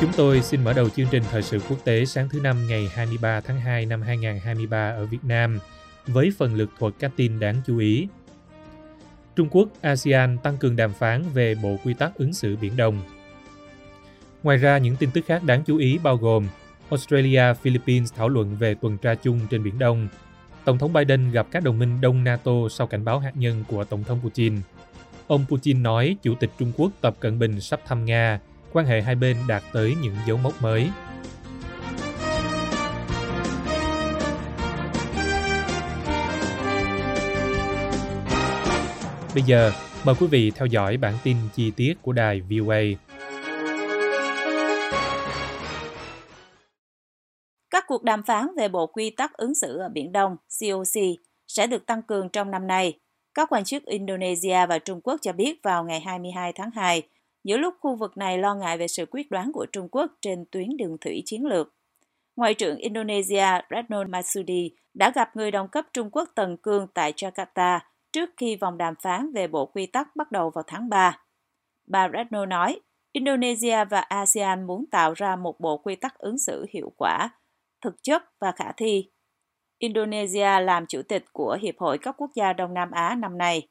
Chúng tôi xin mở đầu chương trình thời sự quốc tế sáng thứ năm ngày 23 tháng 2 năm 2023 ở Việt Nam với phần lực thuật các tin đáng chú ý. Trung Quốc, ASEAN tăng cường đàm phán về bộ quy tắc ứng xử Biển Đông. Ngoài ra, những tin tức khác đáng chú ý bao gồm Australia, Philippines thảo luận về tuần tra chung trên Biển Đông. Tổng thống Biden gặp các đồng minh Đông NATO sau cảnh báo hạt nhân của Tổng thống Putin. Ông Putin nói Chủ tịch Trung Quốc Tập Cận Bình sắp thăm Nga, quan hệ hai bên đạt tới những dấu mốc mới. Bây giờ, mời quý vị theo dõi bản tin chi tiết của đài VOA. Các cuộc đàm phán về Bộ Quy tắc ứng xử ở Biển Đông COC sẽ được tăng cường trong năm nay. Các quan chức Indonesia và Trung Quốc cho biết vào ngày 22 tháng 2, giữa lúc khu vực này lo ngại về sự quyết đoán của Trung Quốc trên tuyến đường thủy chiến lược. Ngoại trưởng Indonesia Retno Marsudi đã gặp người đồng cấp Trung Quốc Tần Cương tại Jakarta trước khi vòng đàm phán về bộ quy tắc bắt đầu vào tháng 3. Bà Retno nói, Indonesia và ASEAN muốn tạo ra một bộ quy tắc ứng xử hiệu quả, thực chất và khả thi. Indonesia làm chủ tịch của Hiệp hội các quốc gia Đông Nam Á năm nay.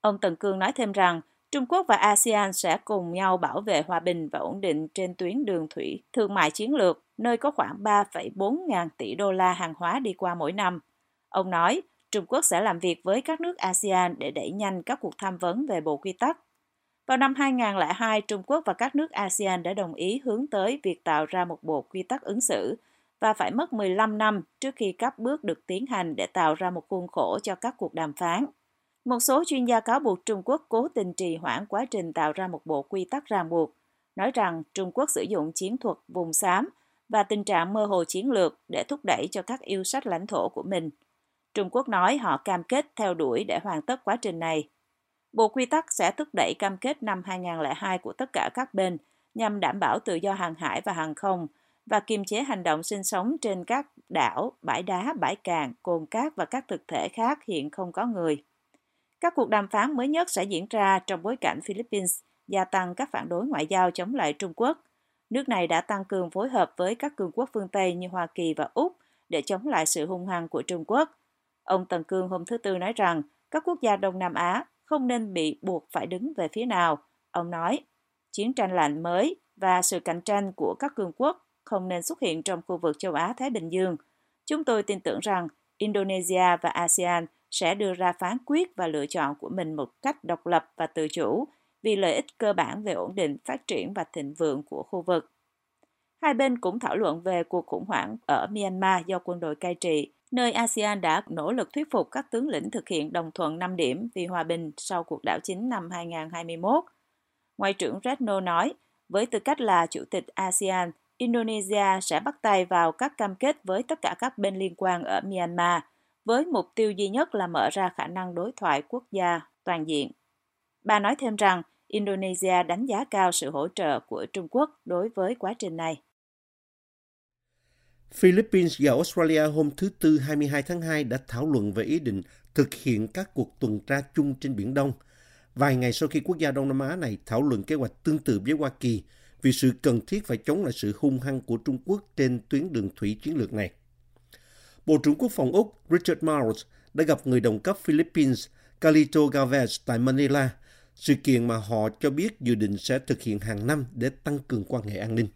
Ông Tần Cương nói thêm rằng Trung Quốc và ASEAN sẽ cùng nhau bảo vệ hòa bình và ổn định trên tuyến đường thủy thương mại chiến lược, nơi có khoảng 3,4 ngàn tỷ đô la hàng hóa đi qua mỗi năm. Ông nói, Trung Quốc sẽ làm việc với các nước ASEAN để đẩy nhanh các cuộc tham vấn về bộ quy tắc. Vào năm 2002, Trung Quốc và các nước ASEAN đã đồng ý hướng tới việc tạo ra một bộ quy tắc ứng xử và phải mất 15 năm trước khi các bước được tiến hành để tạo ra một khuôn khổ cho các cuộc đàm phán. Một số chuyên gia cáo buộc Trung Quốc cố tình trì hoãn quá trình tạo ra một bộ quy tắc ràng buộc, nói rằng Trung Quốc sử dụng chiến thuật vùng xám và tình trạng mơ hồ chiến lược để thúc đẩy cho các yêu sách lãnh thổ của mình. Trung Quốc nói họ cam kết theo đuổi để hoàn tất quá trình này. Bộ quy tắc sẽ thúc đẩy cam kết năm 2002 của tất cả các bên nhằm đảm bảo tự do hàng hải và hàng không và kiềm chế hành động sinh sống trên các đảo, bãi đá, bãi cạn, cồn cát và các thực thể khác hiện không có người. Các cuộc đàm phán mới nhất sẽ diễn ra trong bối cảnh Philippines gia tăng các phản đối ngoại giao chống lại Trung Quốc. Nước này đã tăng cường phối hợp với các cường quốc phương Tây như Hoa Kỳ và Úc để chống lại sự hung hăng của Trung Quốc. Ông Tần Cương hôm thứ Tư nói rằng các quốc gia Đông Nam Á không nên bị buộc phải đứng về phía nào. Ông nói, chiến tranh lạnh mới và sự cạnh tranh của các cường quốc không nên xuất hiện trong khu vực châu Á-Thái Bình Dương. Chúng tôi tin tưởng rằng Indonesia và ASEAN sẽ đưa ra phán quyết và lựa chọn của mình một cách độc lập và tự chủ vì lợi ích cơ bản về ổn định, phát triển và thịnh vượng của khu vực. Hai bên cũng thảo luận về cuộc khủng hoảng ở Myanmar do quân đội cai trị, nơi ASEAN đã nỗ lực thuyết phục các tướng lĩnh thực hiện đồng thuận 5 điểm vì hòa bình sau cuộc đảo chính năm 2021. Ngoại trưởng Retno nói, với tư cách là chủ tịch ASEAN, Indonesia sẽ bắt tay vào các cam kết với tất cả các bên liên quan ở Myanmar, với mục tiêu duy nhất là mở ra khả năng đối thoại quốc gia toàn diện. Bà nói thêm rằng Indonesia đánh giá cao sự hỗ trợ của Trung Quốc đối với quá trình này. Philippines và Australia hôm thứ Tư 22 tháng 2 đã thảo luận về ý định thực hiện các cuộc tuần tra chung trên Biển Đông, vài ngày sau khi quốc gia Đông Nam Á này thảo luận kế hoạch tương tự với Hoa Kỳ vì sự cần thiết phải chống lại sự hung hăng của Trung Quốc trên tuyến đường thủy chiến lược này. Bộ trưởng Quốc phòng Úc Richard Marles đã gặp người đồng cấp Philippines Calito Gavez tại Manila, sự kiện mà họ cho biết dự định sẽ thực hiện hàng năm để tăng cường quan hệ an ninh.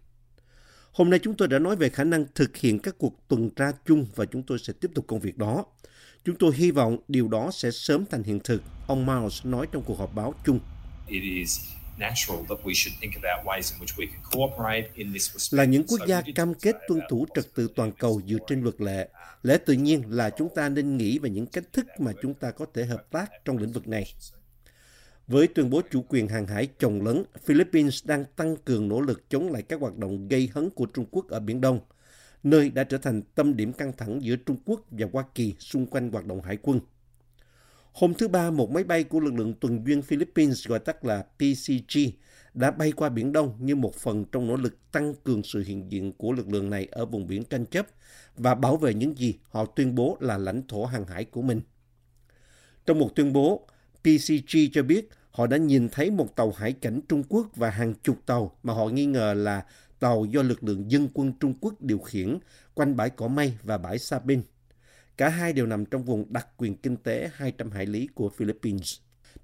Hôm nay chúng tôi đã nói về khả năng thực hiện các cuộc tuần tra chung và chúng tôi sẽ tiếp tục công việc đó. Chúng tôi hy vọng điều đó sẽ sớm thành hiện thực, ông Miles nói trong cuộc họp báo chung. Là những quốc gia cam kết tuân thủ trật tự toàn cầu dựa trên luật lệ, lẽ tự nhiên là chúng ta nên nghĩ về những cách thức mà chúng ta có thể hợp tác trong lĩnh vực này. Với tuyên bố chủ quyền hàng hải chồng lớn, Philippines đang tăng cường nỗ lực chống lại các hoạt động gây hấn của Trung Quốc ở Biển Đông. nơi đã trở thành tâm điểm căng thẳng giữa Trung Quốc và Hoa Kỳ xung quanh hoạt động hải quân. Hôm thứ Ba, một máy bay của lực lượng tuần duyên Philippines gọi tắt là PCG đã bay qua Biển Đông như một phần trong nỗ lực tăng cường sự hiện diện của lực lượng này ở vùng biển tranh chấp và bảo vệ những gì họ tuyên bố là lãnh thổ hàng hải của mình. Trong một tuyên bố, PCG cho biết họ đã nhìn thấy một tàu hải cảnh Trung Quốc và hàng chục tàu mà họ nghi ngờ là tàu do lực lượng dân quân Trung Quốc điều khiển quanh bãi cỏ mây và bãi Sa Bin. Cả hai đều nằm trong vùng đặc quyền kinh tế 200 hải lý của Philippines.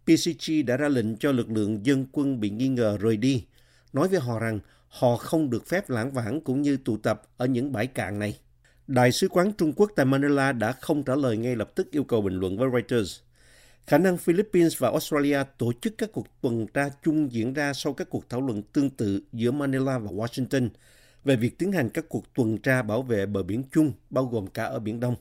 PCG đã ra lệnh cho lực lượng dân quân bị nghi ngờ rời đi, nói với họ rằng họ không được phép lãng vãng cũng như tụ tập ở những bãi cạn này. Đại sứ quán Trung Quốc tại Manila đã không trả lời ngay lập tức yêu cầu bình luận với Reuters. Khả năng Philippines và Australia tổ chức các cuộc tuần tra chung diễn ra sau các cuộc thảo luận tương tự giữa Manila và Washington về việc tiến hành các cuộc tuần tra bảo vệ bờ biển chung, bao gồm cả ở Biển Đông.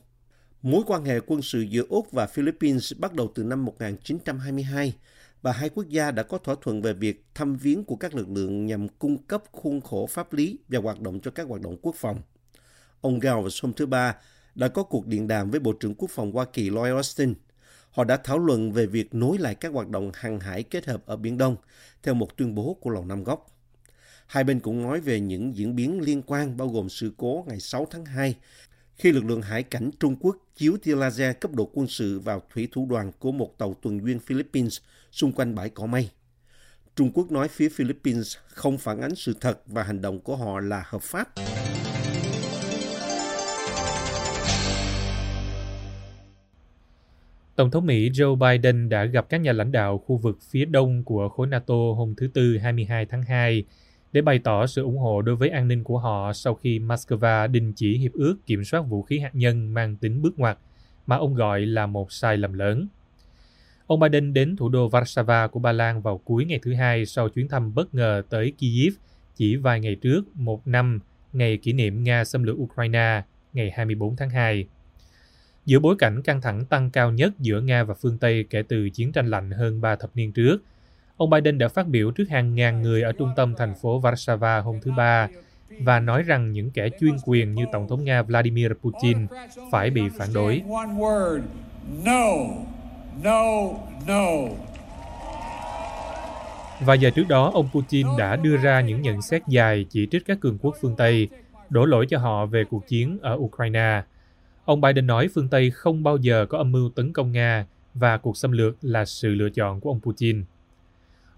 Mối quan hệ quân sự giữa Úc và Philippines bắt đầu từ năm 1922 và hai quốc gia đã có thỏa thuận về việc thăm viếng của các lực lượng nhằm cung cấp khuôn khổ pháp lý và hoạt động cho các hoạt động quốc phòng. Ông Gao vào hôm thứ Ba đã có cuộc điện đàm với Bộ trưởng Quốc phòng Hoa Kỳ Lloyd Austin. Họ đã thảo luận về việc nối lại các hoạt động hàng hải kết hợp ở Biển Đông, theo một tuyên bố của Lầu Năm Góc. Hai bên cũng nói về những diễn biến liên quan bao gồm sự cố ngày 6 tháng 2 khi lực lượng hải cảnh Trung Quốc chiếu tia laser cấp độ quân sự vào thủy thủ đoàn của một tàu tuần duyên Philippines xung quanh bãi cỏ mây. Trung Quốc nói phía Philippines không phản ánh sự thật và hành động của họ là hợp pháp. Tổng thống Mỹ Joe Biden đã gặp các nhà lãnh đạo khu vực phía đông của khối NATO hôm thứ Tư 22 tháng 2 để bày tỏ sự ủng hộ đối với an ninh của họ sau khi Moscow đình chỉ hiệp ước kiểm soát vũ khí hạt nhân mang tính bước ngoặt mà ông gọi là một sai lầm lớn. Ông Biden đến thủ đô Warsaw của Ba Lan vào cuối ngày thứ hai sau chuyến thăm bất ngờ tới Kyiv chỉ vài ngày trước, một năm ngày kỷ niệm Nga xâm lược Ukraine ngày 24 tháng 2. Giữa bối cảnh căng thẳng tăng cao nhất giữa Nga và phương Tây kể từ chiến tranh lạnh hơn 3 thập niên trước, ông Biden đã phát biểu trước hàng ngàn người ở trung tâm thành phố Warsaw hôm thứ Ba và nói rằng những kẻ chuyên quyền như Tổng thống Nga Vladimir Putin phải bị phản đối. Vài giờ trước đó, ông Putin đã đưa ra những nhận xét dài chỉ trích các cường quốc phương Tây, đổ lỗi cho họ về cuộc chiến ở Ukraine. Ông Biden nói phương Tây không bao giờ có âm mưu tấn công Nga và cuộc xâm lược là sự lựa chọn của ông Putin.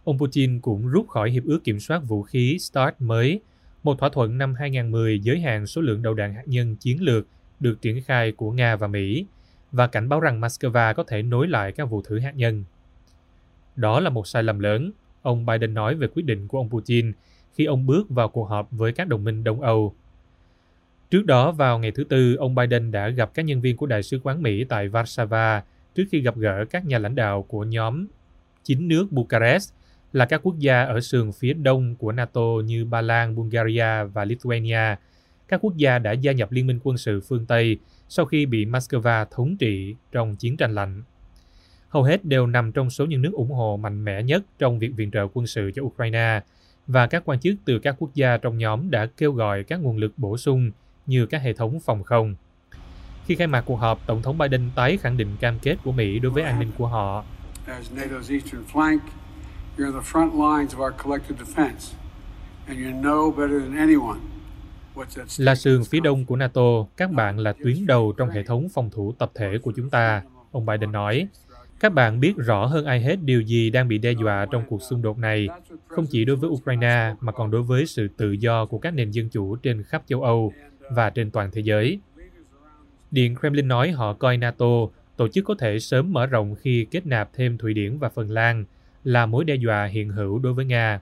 Ông Putin cũng rút khỏi hiệp ước kiểm soát vũ khí START mới, một thỏa thuận năm 2010 giới hạn số lượng đầu đạn hạt nhân chiến lược được triển khai của Nga và Mỹ và cảnh báo rằng Moscow có thể nối lại các vụ thử hạt nhân. Đó là một sai lầm lớn, ông Biden nói về quyết định của ông Putin khi ông bước vào cuộc họp với các đồng minh Đông Âu. Trước đó, vào ngày thứ Tư, ông Biden đã gặp các nhân viên của Đại sứ quán Mỹ tại Warsaw trước khi gặp gỡ các nhà lãnh đạo của nhóm chín nước Bucharest là các quốc gia ở sườn phía đông của NATO như Ba Lan, Bulgaria và Lithuania. Các quốc gia đã gia nhập Liên minh quân sự phương Tây sau khi bị Moscow thống trị trong chiến tranh lạnh. Hầu hết đều nằm trong số những nước ủng hộ mạnh mẽ nhất trong việc viện trợ quân sự cho Ukraine, và các quan chức từ các quốc gia trong nhóm đã kêu gọi các nguồn lực bổ sung như các hệ thống phòng không. Khi khai mạc cuộc họp, Tổng thống Biden tái khẳng định cam kết của Mỹ đối với an ninh của họ. You're the front lines of our collective defense, and you know better than anyone Là sườn phía đông của NATO, các bạn là tuyến đầu trong hệ thống phòng thủ tập thể của chúng ta, ông Biden nói. Các bạn biết rõ hơn ai hết điều gì đang bị đe dọa trong cuộc xung đột này, không chỉ đối với Ukraine mà còn đối với sự tự do của các nền dân chủ trên khắp châu Âu và trên toàn thế giới. Điện Kremlin nói họ coi NATO, tổ chức có thể sớm mở rộng khi kết nạp thêm Thụy Điển và Phần Lan, là mối đe dọa hiện hữu đối với Nga.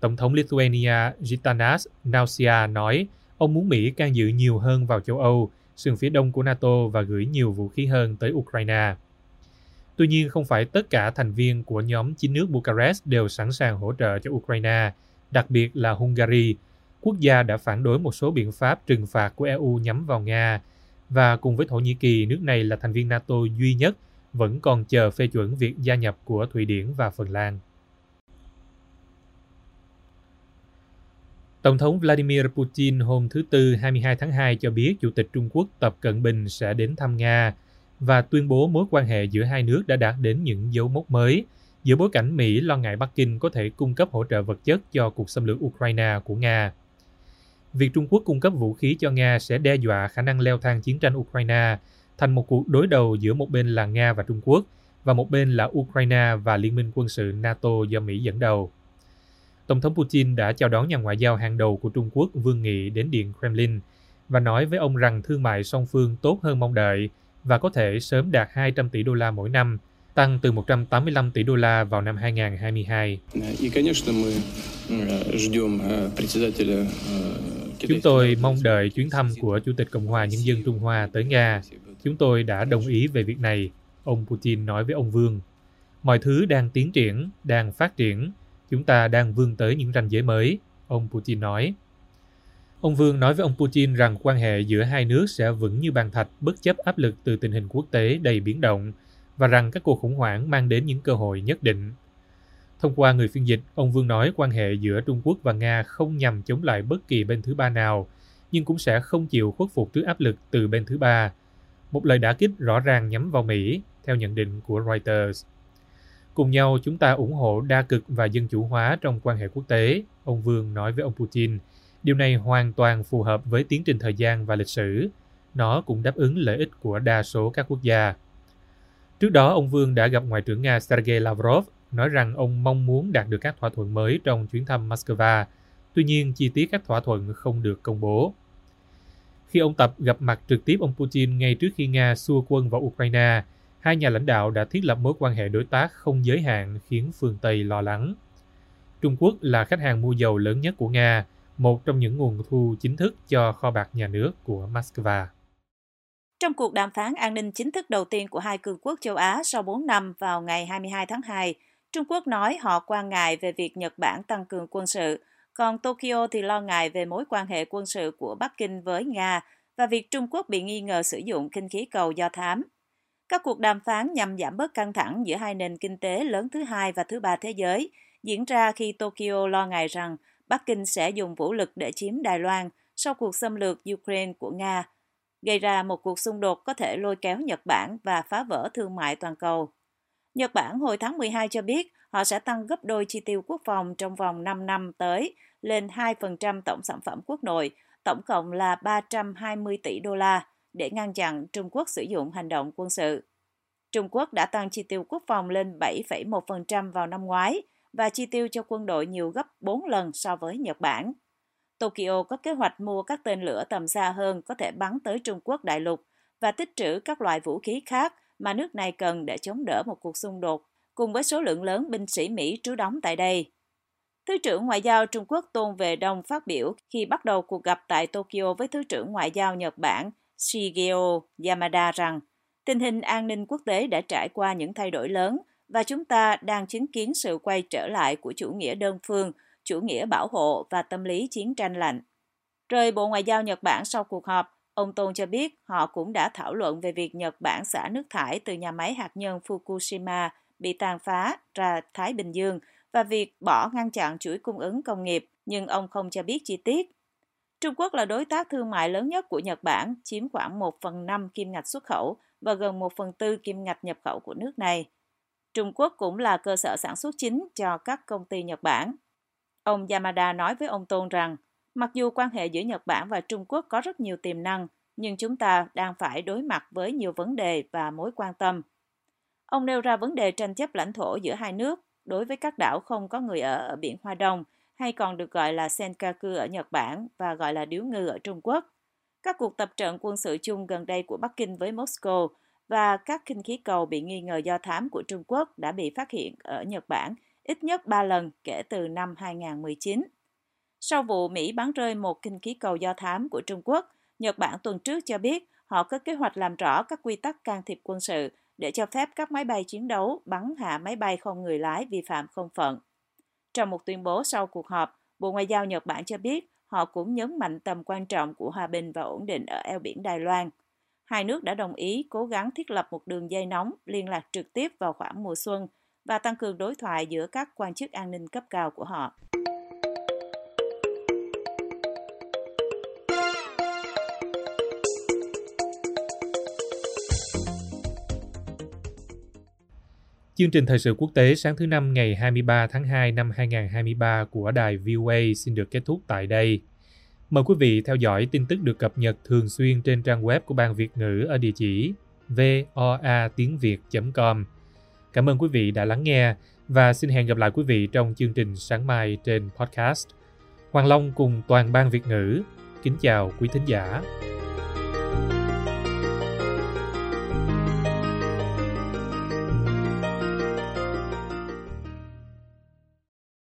Tổng thống Lithuania Gitanas Nausea nói ông muốn Mỹ can dự nhiều hơn vào châu Âu, sườn phía đông của NATO và gửi nhiều vũ khí hơn tới Ukraine. Tuy nhiên, không phải tất cả thành viên của nhóm chín nước Bucharest đều sẵn sàng hỗ trợ cho Ukraine, đặc biệt là Hungary, quốc gia đã phản đối một số biện pháp trừng phạt của EU nhắm vào Nga, và cùng với Thổ Nhĩ Kỳ, nước này là thành viên NATO duy nhất vẫn còn chờ phê chuẩn việc gia nhập của Thụy Điển và Phần Lan. Tổng thống Vladimir Putin hôm thứ Tư 22 tháng 2 cho biết Chủ tịch Trung Quốc Tập Cận Bình sẽ đến thăm Nga và tuyên bố mối quan hệ giữa hai nước đã đạt đến những dấu mốc mới, giữa bối cảnh Mỹ lo ngại Bắc Kinh có thể cung cấp hỗ trợ vật chất cho cuộc xâm lược Ukraine của Nga. Việc Trung Quốc cung cấp vũ khí cho Nga sẽ đe dọa khả năng leo thang chiến tranh Ukraine thành một cuộc đối đầu giữa một bên là Nga và Trung Quốc và một bên là Ukraine và Liên minh quân sự NATO do Mỹ dẫn đầu. Tổng thống Putin đã chào đón nhà ngoại giao hàng đầu của Trung Quốc Vương Nghị đến Điện Kremlin và nói với ông rằng thương mại song phương tốt hơn mong đợi và có thể sớm đạt 200 tỷ đô la mỗi năm, tăng từ 185 tỷ đô la vào năm 2022. Chúng tôi mong đợi chuyến thăm của Chủ tịch Cộng hòa Nhân dân Trung Hoa tới Nga Chúng tôi đã đồng ý về việc này, ông Putin nói với ông Vương. Mọi thứ đang tiến triển, đang phát triển. Chúng ta đang vươn tới những ranh giới mới, ông Putin nói. Ông Vương nói với ông Putin rằng quan hệ giữa hai nước sẽ vững như bàn thạch bất chấp áp lực từ tình hình quốc tế đầy biến động và rằng các cuộc khủng hoảng mang đến những cơ hội nhất định. Thông qua người phiên dịch, ông Vương nói quan hệ giữa Trung Quốc và Nga không nhằm chống lại bất kỳ bên thứ ba nào, nhưng cũng sẽ không chịu khuất phục trước áp lực từ bên thứ ba. Một lời đả kích rõ ràng nhắm vào Mỹ, theo nhận định của Reuters. Cùng nhau, chúng ta ủng hộ đa cực và dân chủ hóa trong quan hệ quốc tế, ông Vương nói với ông Putin. Điều này hoàn toàn phù hợp với tiến trình thời gian và lịch sử. Nó cũng đáp ứng lợi ích của đa số các quốc gia. Trước đó, ông Vương đã gặp Ngoại trưởng Nga Sergei Lavrov, nói rằng ông mong muốn đạt được các thỏa thuận mới trong chuyến thăm Moscow. Tuy nhiên, chi tiết các thỏa thuận không được công bố. Khi ông Tập gặp mặt trực tiếp ông Putin ngay trước khi Nga xua quân vào Ukraine, hai nhà lãnh đạo đã thiết lập mối quan hệ đối tác không giới hạn khiến phương Tây lo lắng. Trung Quốc là khách hàng mua dầu lớn nhất của Nga, một trong những nguồn thu chính thức cho kho bạc nhà nước của Moscow. Trong cuộc đàm phán an ninh chính thức đầu tiên của hai cường quốc châu Á sau 4 năm vào ngày 22 tháng 2, Trung Quốc nói họ quan ngại về việc Nhật Bản tăng cường quân sự, còn Tokyo thì lo ngại về mối quan hệ quân sự của Bắc Kinh với Nga và việc Trung Quốc bị nghi ngờ sử dụng kinh khí cầu do thám. Các cuộc đàm phán nhằm giảm bớt căng thẳng giữa hai nền kinh tế lớn thứ hai và thứ ba thế giới diễn ra khi Tokyo lo ngại rằng Bắc Kinh sẽ dùng vũ lực để chiếm Đài Loan sau cuộc xâm lược Ukraine của Nga, gây ra một cuộc xung đột có thể lôi kéo Nhật Bản và phá vỡ thương mại toàn cầu. Nhật Bản hồi tháng 12 cho biết họ sẽ tăng gấp đôi chi tiêu quốc phòng trong vòng 5 năm tới lên 2% tổng sản phẩm quốc nội, tổng cộng là 320 tỷ đô la để ngăn chặn Trung Quốc sử dụng hành động quân sự. Trung Quốc đã tăng chi tiêu quốc phòng lên 7,1% vào năm ngoái và chi tiêu cho quân đội nhiều gấp 4 lần so với Nhật Bản. Tokyo có kế hoạch mua các tên lửa tầm xa hơn có thể bắn tới Trung Quốc đại lục và tích trữ các loại vũ khí khác mà nước này cần để chống đỡ một cuộc xung đột, cùng với số lượng lớn binh sĩ Mỹ trú đóng tại đây. Thứ trưởng Ngoại giao Trung Quốc Tôn Về Đông phát biểu khi bắt đầu cuộc gặp tại Tokyo với Thứ trưởng Ngoại giao Nhật Bản Shigeo Yamada rằng tình hình an ninh quốc tế đã trải qua những thay đổi lớn và chúng ta đang chứng kiến sự quay trở lại của chủ nghĩa đơn phương, chủ nghĩa bảo hộ và tâm lý chiến tranh lạnh. Rời Bộ Ngoại giao Nhật Bản sau cuộc họp, ông Tôn cho biết họ cũng đã thảo luận về việc Nhật Bản xả nước thải từ nhà máy hạt nhân Fukushima bị tàn phá ra Thái Bình Dương và việc bỏ ngăn chặn chuỗi cung ứng công nghiệp, nhưng ông không cho biết chi tiết. Trung Quốc là đối tác thương mại lớn nhất của Nhật Bản, chiếm khoảng 1 phần 5 kim ngạch xuất khẩu và gần 1 phần 4 kim ngạch nhập khẩu của nước này. Trung Quốc cũng là cơ sở sản xuất chính cho các công ty Nhật Bản. Ông Yamada nói với ông Tôn rằng, mặc dù quan hệ giữa Nhật Bản và Trung Quốc có rất nhiều tiềm năng, nhưng chúng ta đang phải đối mặt với nhiều vấn đề và mối quan tâm. Ông nêu ra vấn đề tranh chấp lãnh thổ giữa hai nước đối với các đảo không có người ở ở biển Hoa Đông, hay còn được gọi là Senkaku ở Nhật Bản và gọi là Điếu Ngư ở Trung Quốc. Các cuộc tập trận quân sự chung gần đây của Bắc Kinh với Moscow và các khinh khí cầu bị nghi ngờ do thám của Trung Quốc đã bị phát hiện ở Nhật Bản ít nhất 3 lần kể từ năm 2019. Sau vụ Mỹ bắn rơi một khinh khí cầu do thám của Trung Quốc, Nhật Bản tuần trước cho biết họ có kế hoạch làm rõ các quy tắc can thiệp quân sự để cho phép các máy bay chiến đấu bắn hạ máy bay không người lái vi phạm không phận. Trong một tuyên bố sau cuộc họp, Bộ Ngoại giao Nhật Bản cho biết họ cũng nhấn mạnh tầm quan trọng của hòa bình và ổn định ở eo biển Đài Loan. Hai nước đã đồng ý cố gắng thiết lập một đường dây nóng liên lạc trực tiếp vào khoảng mùa xuân và tăng cường đối thoại giữa các quan chức an ninh cấp cao của họ. Chương trình thời sự quốc tế sáng thứ năm ngày 23 tháng 2 năm 2023 của đài VOA xin được kết thúc tại đây. Mời quý vị theo dõi tin tức được cập nhật thường xuyên trên trang web của Ban Việt ngữ ở địa chỉ voa tiếng việt.com. Cảm ơn quý vị đã lắng nghe và xin hẹn gặp lại quý vị trong chương trình sáng mai trên podcast. Hoàng Long cùng toàn ban Việt ngữ. Kính chào quý thính giả.